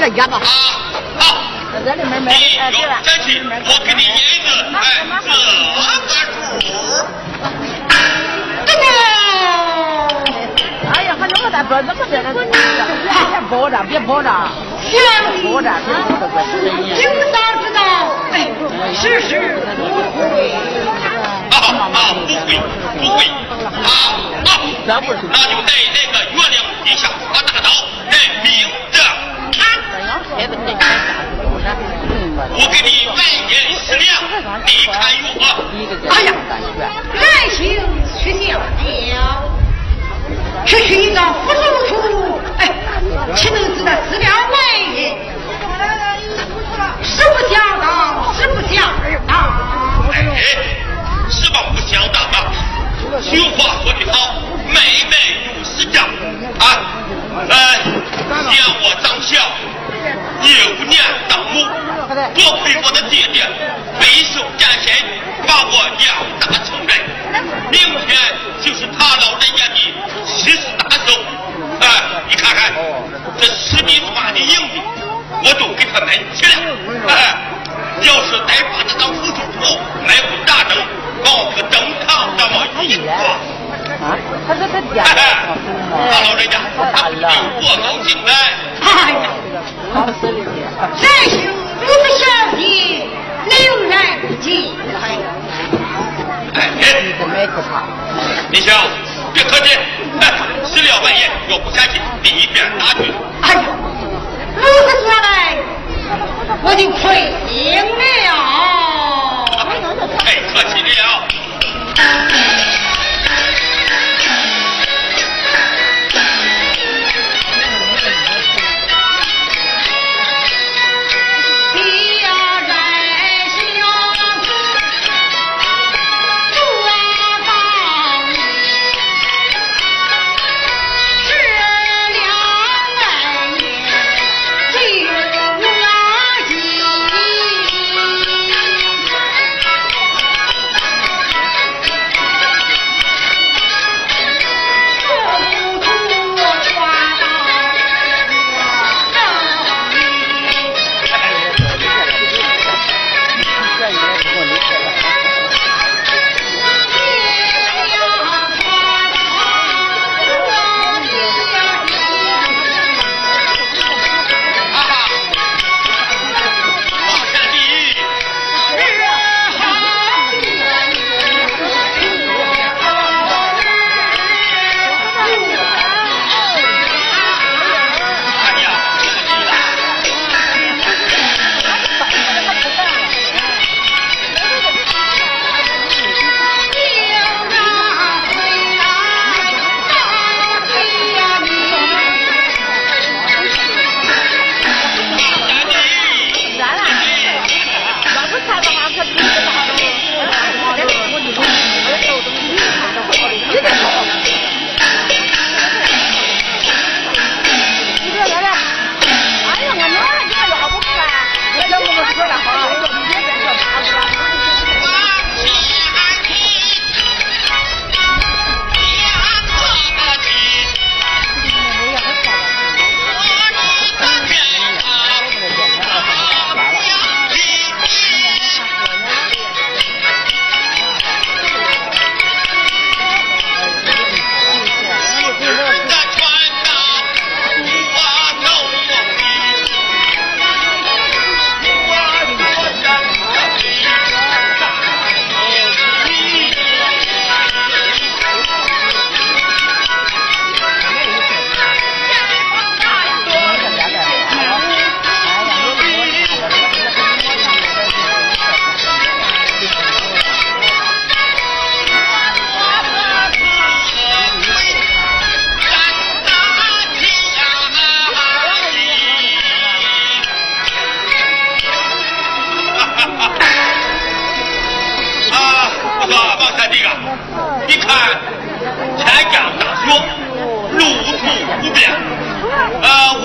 这鸭子。啊，好。这里面买。哎，对了。我给你演一个，哎，这个主。哎呀，还那么大包，那么大的，别包着，别包着，别包着，领导知道，哎，是是不会，啊啊，不会不会，啊啊，那就在那个月亮底下发大刀，哎，明着，我给你外银十两，你看如何？哎呀，来行取下了。区区一个副主处，哎，岂能值得四两外银？实不相当，实不相当。哎，实话不相当啊！俗话说得好，妹妹如是长啊！哎，见我长相，业五年当母，多亏我的爹爹背手战身，把我养大成人。明天就是他老人家的七十大寿，哎，你看看这十米八的硬币，我都给他买齐了。哎，要是再把他当副主厨，来不打灯，搞个灯堂这么一挂，啊，他说他爹，他老人家他不定多高兴嘞。哎呀，再行如小弟，令人敬佩。哎，李兄，别客气，十了半夜若不下去，一边打去。哎呀，如此说来，我就亏心了。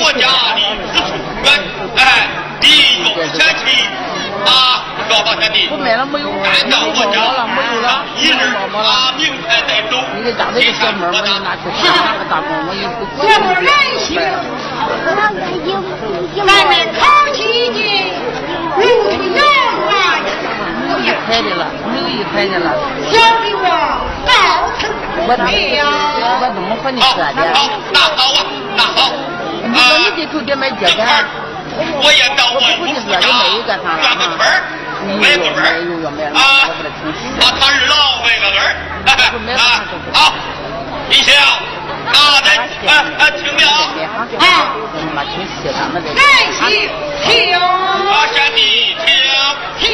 呃，我家离此处远，哎，你用不前去啊？宝宝三弟，赶到我家一日啊，明天再走。你小妹儿，我拿去那个大工，我也不。这么人性，外面考起你，路途遥远。有一排的了，没有一排的了。小的我告辞了。我怎么和你说的？好，那好啊，那好。你说你这头得买几个？我也到我姑父家转个村儿，买个儿啊，把他日老买个儿啊。好，李兄，大人啊，听了啊。来，请听。啊，贤弟，听听。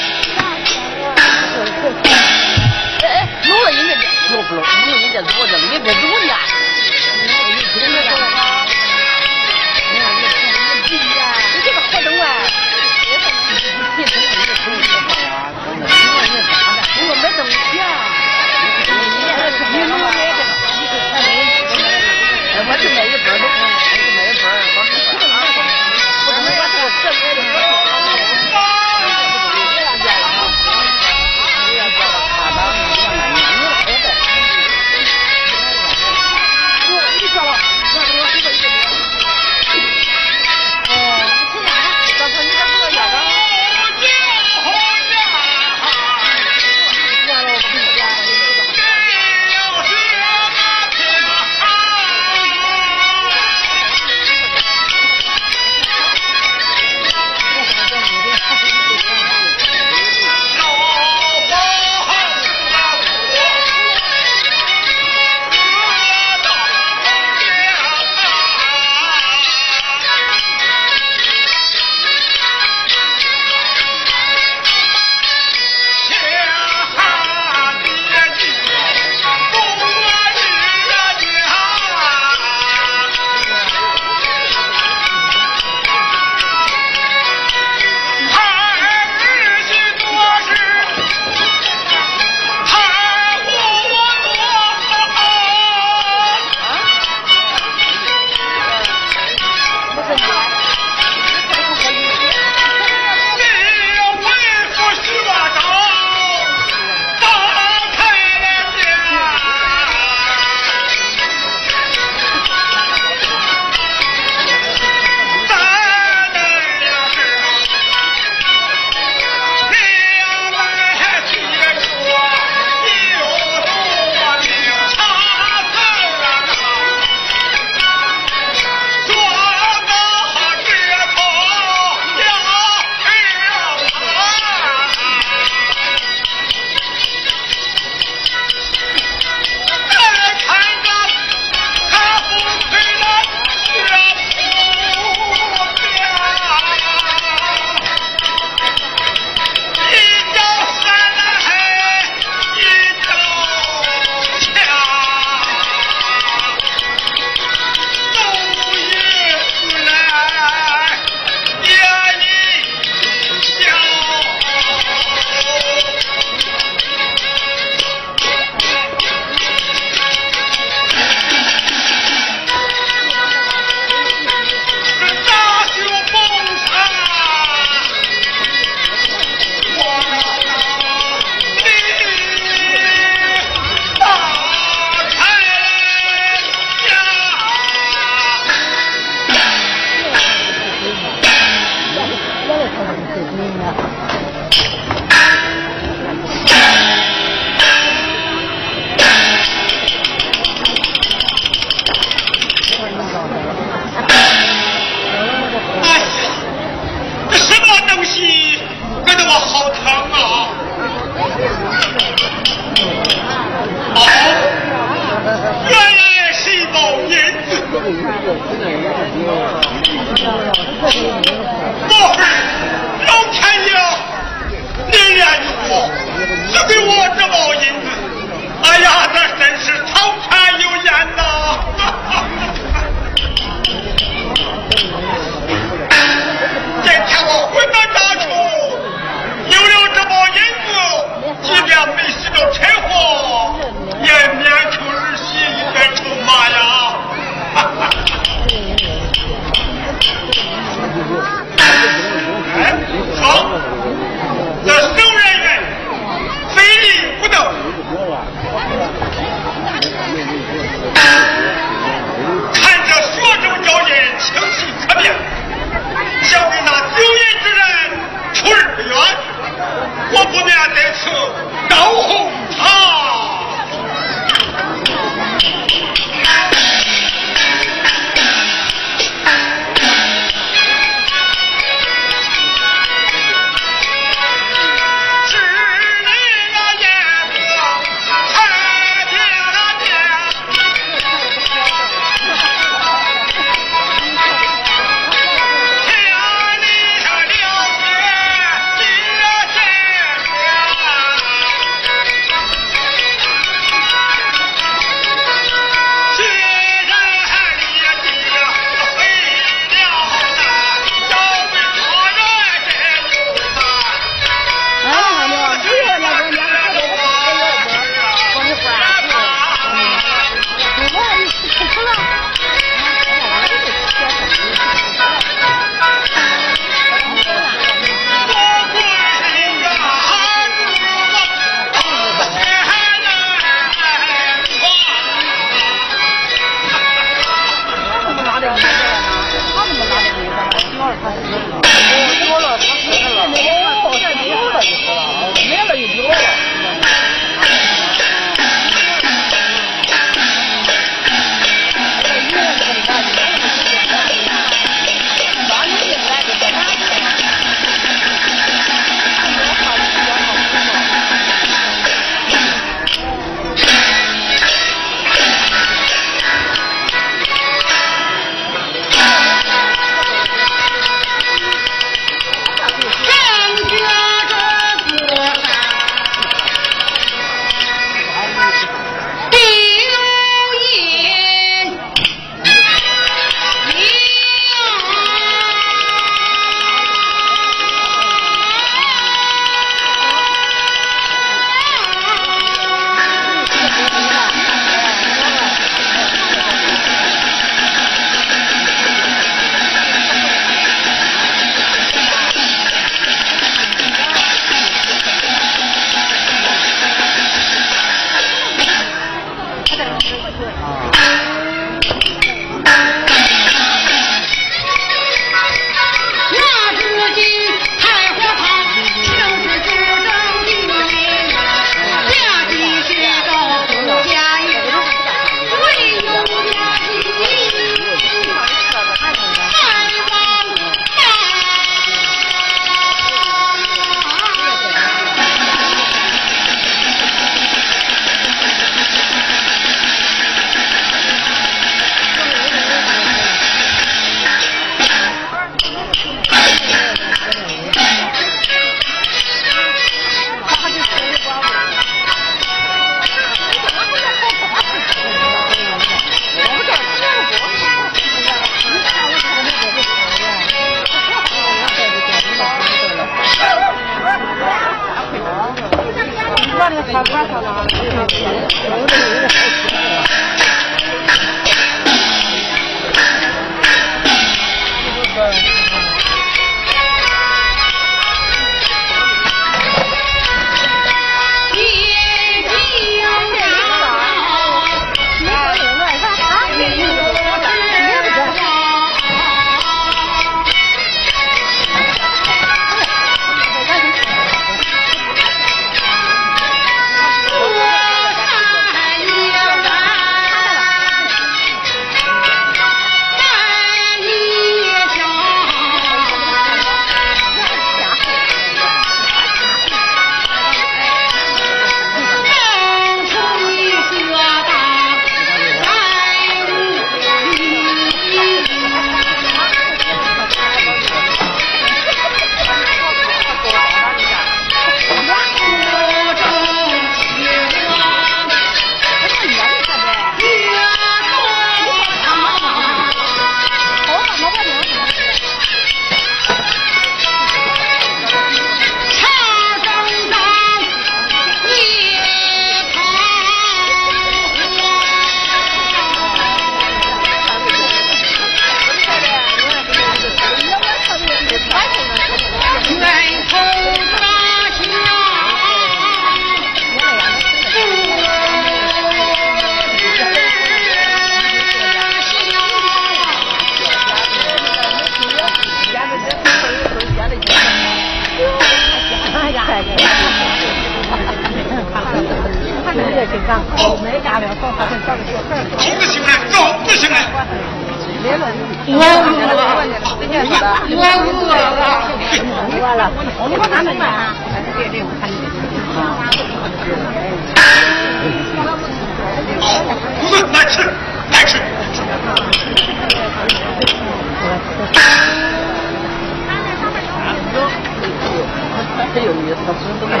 都不用这么说。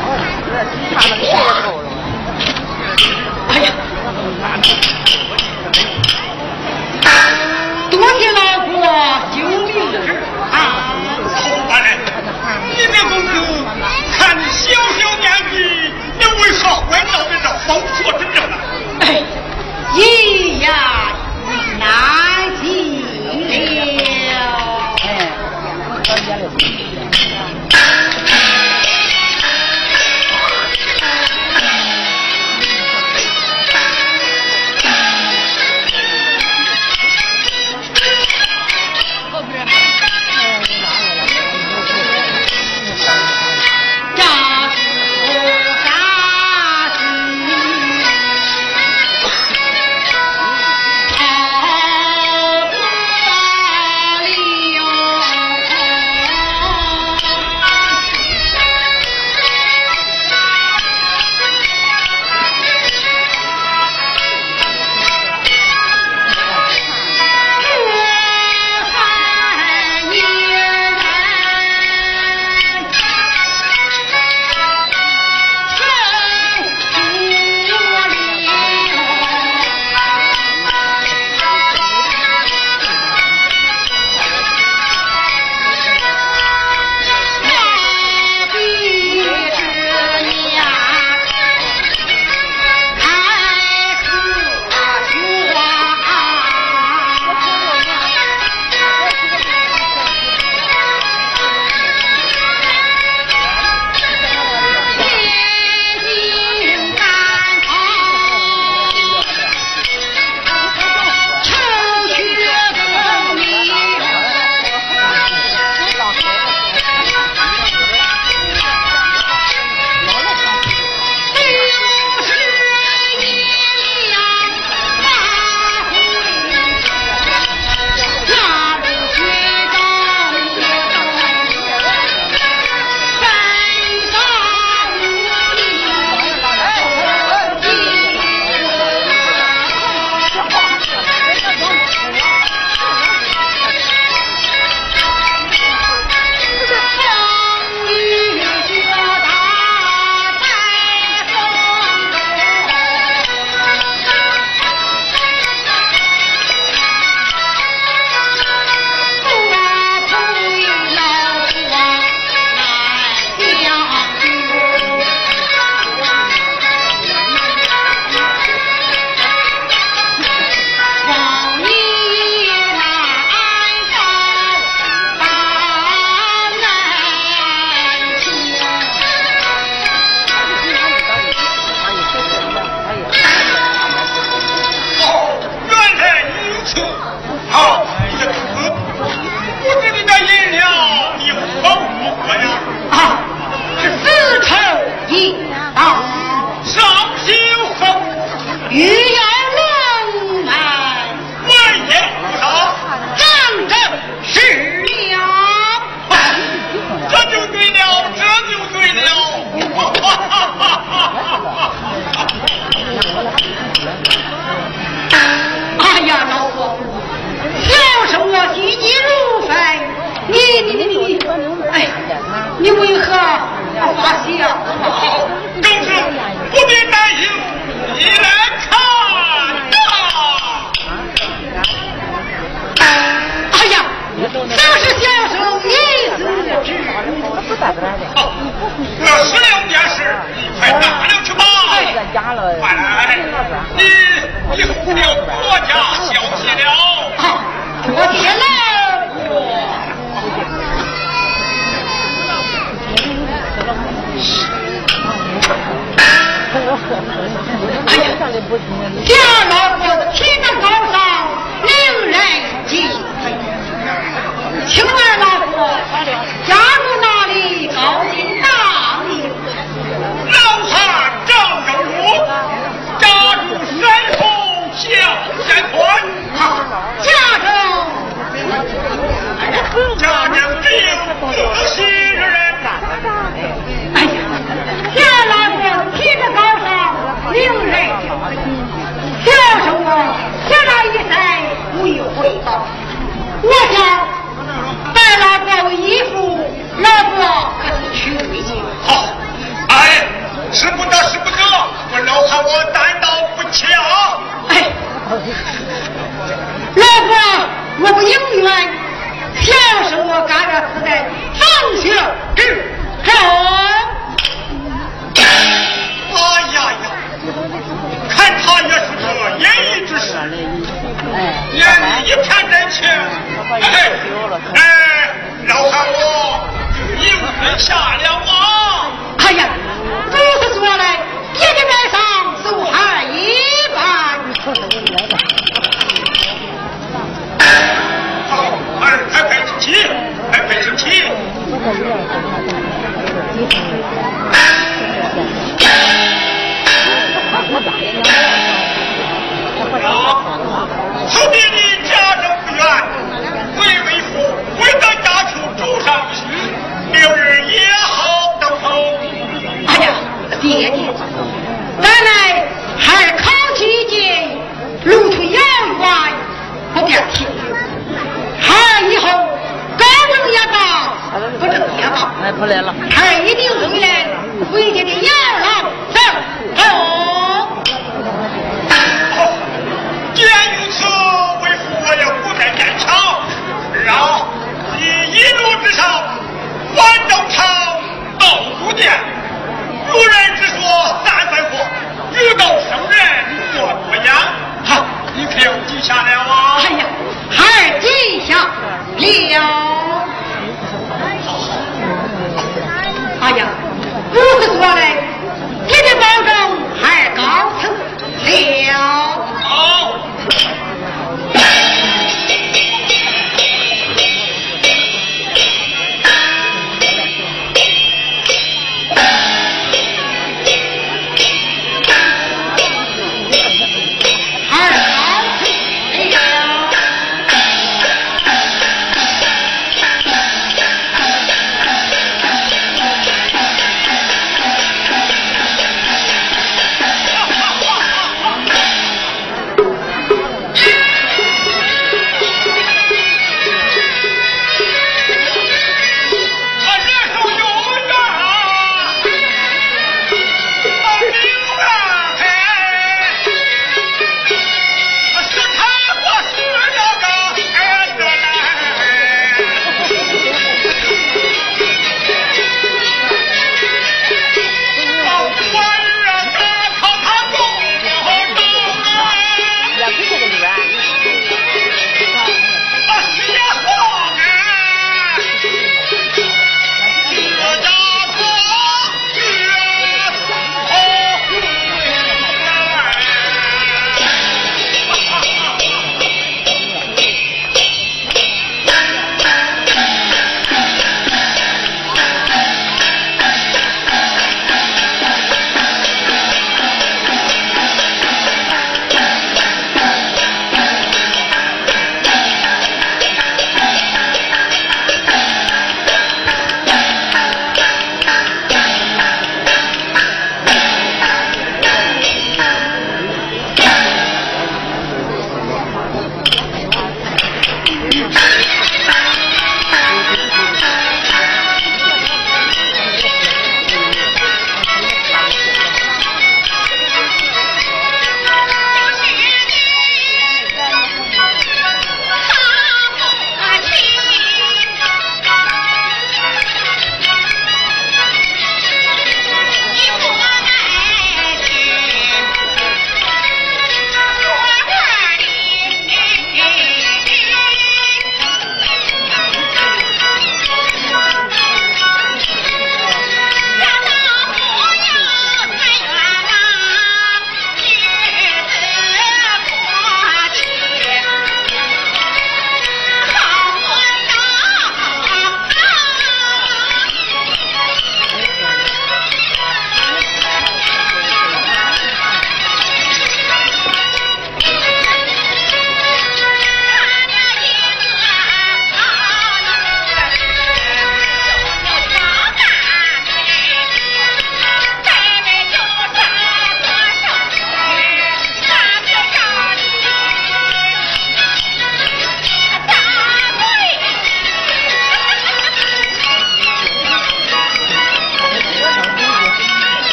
哎，你看那。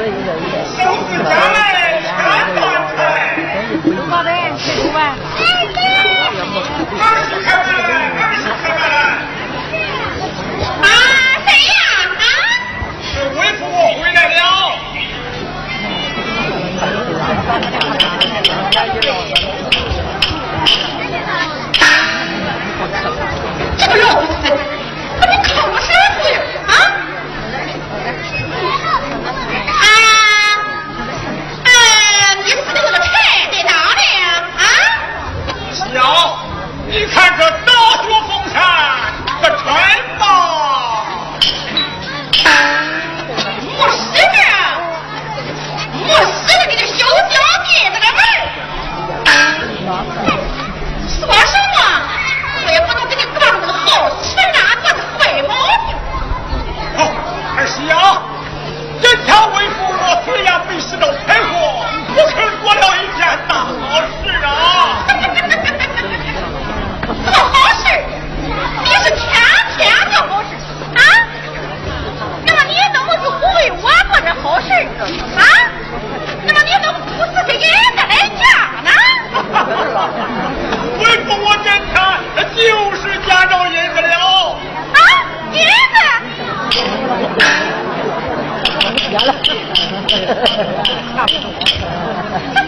张来，手指甲还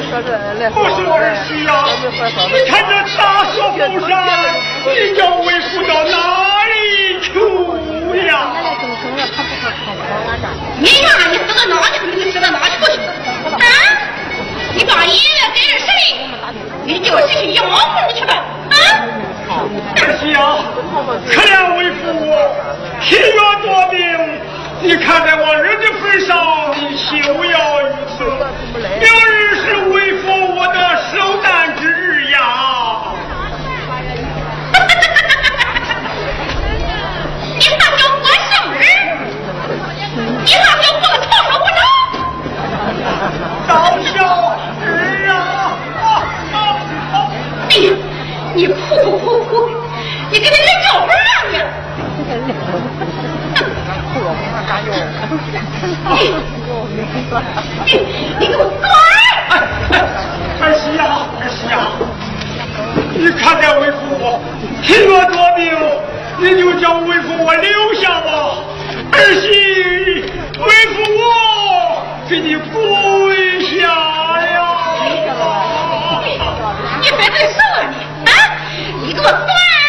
你看这大雪封山，你叫为父到哪里去呀？你呀，你死到哪去？你死到哪去？啊！你把爷爷给人谁？你叫谁去养活去吧？啊！儿媳呀，可怜为父体弱多病，你看在我儿子份上，你休要于此。明日饶小儿啊！你。呀，你。哭哭哭哭，你。给他认个你！你给我滚！儿媳呀，儿媳呀，你。看见为父我贫弱多病，你。就叫为父我留下吧，儿媳，为父我。给你跪一下呀。你还不得瘦啊你啊你给我断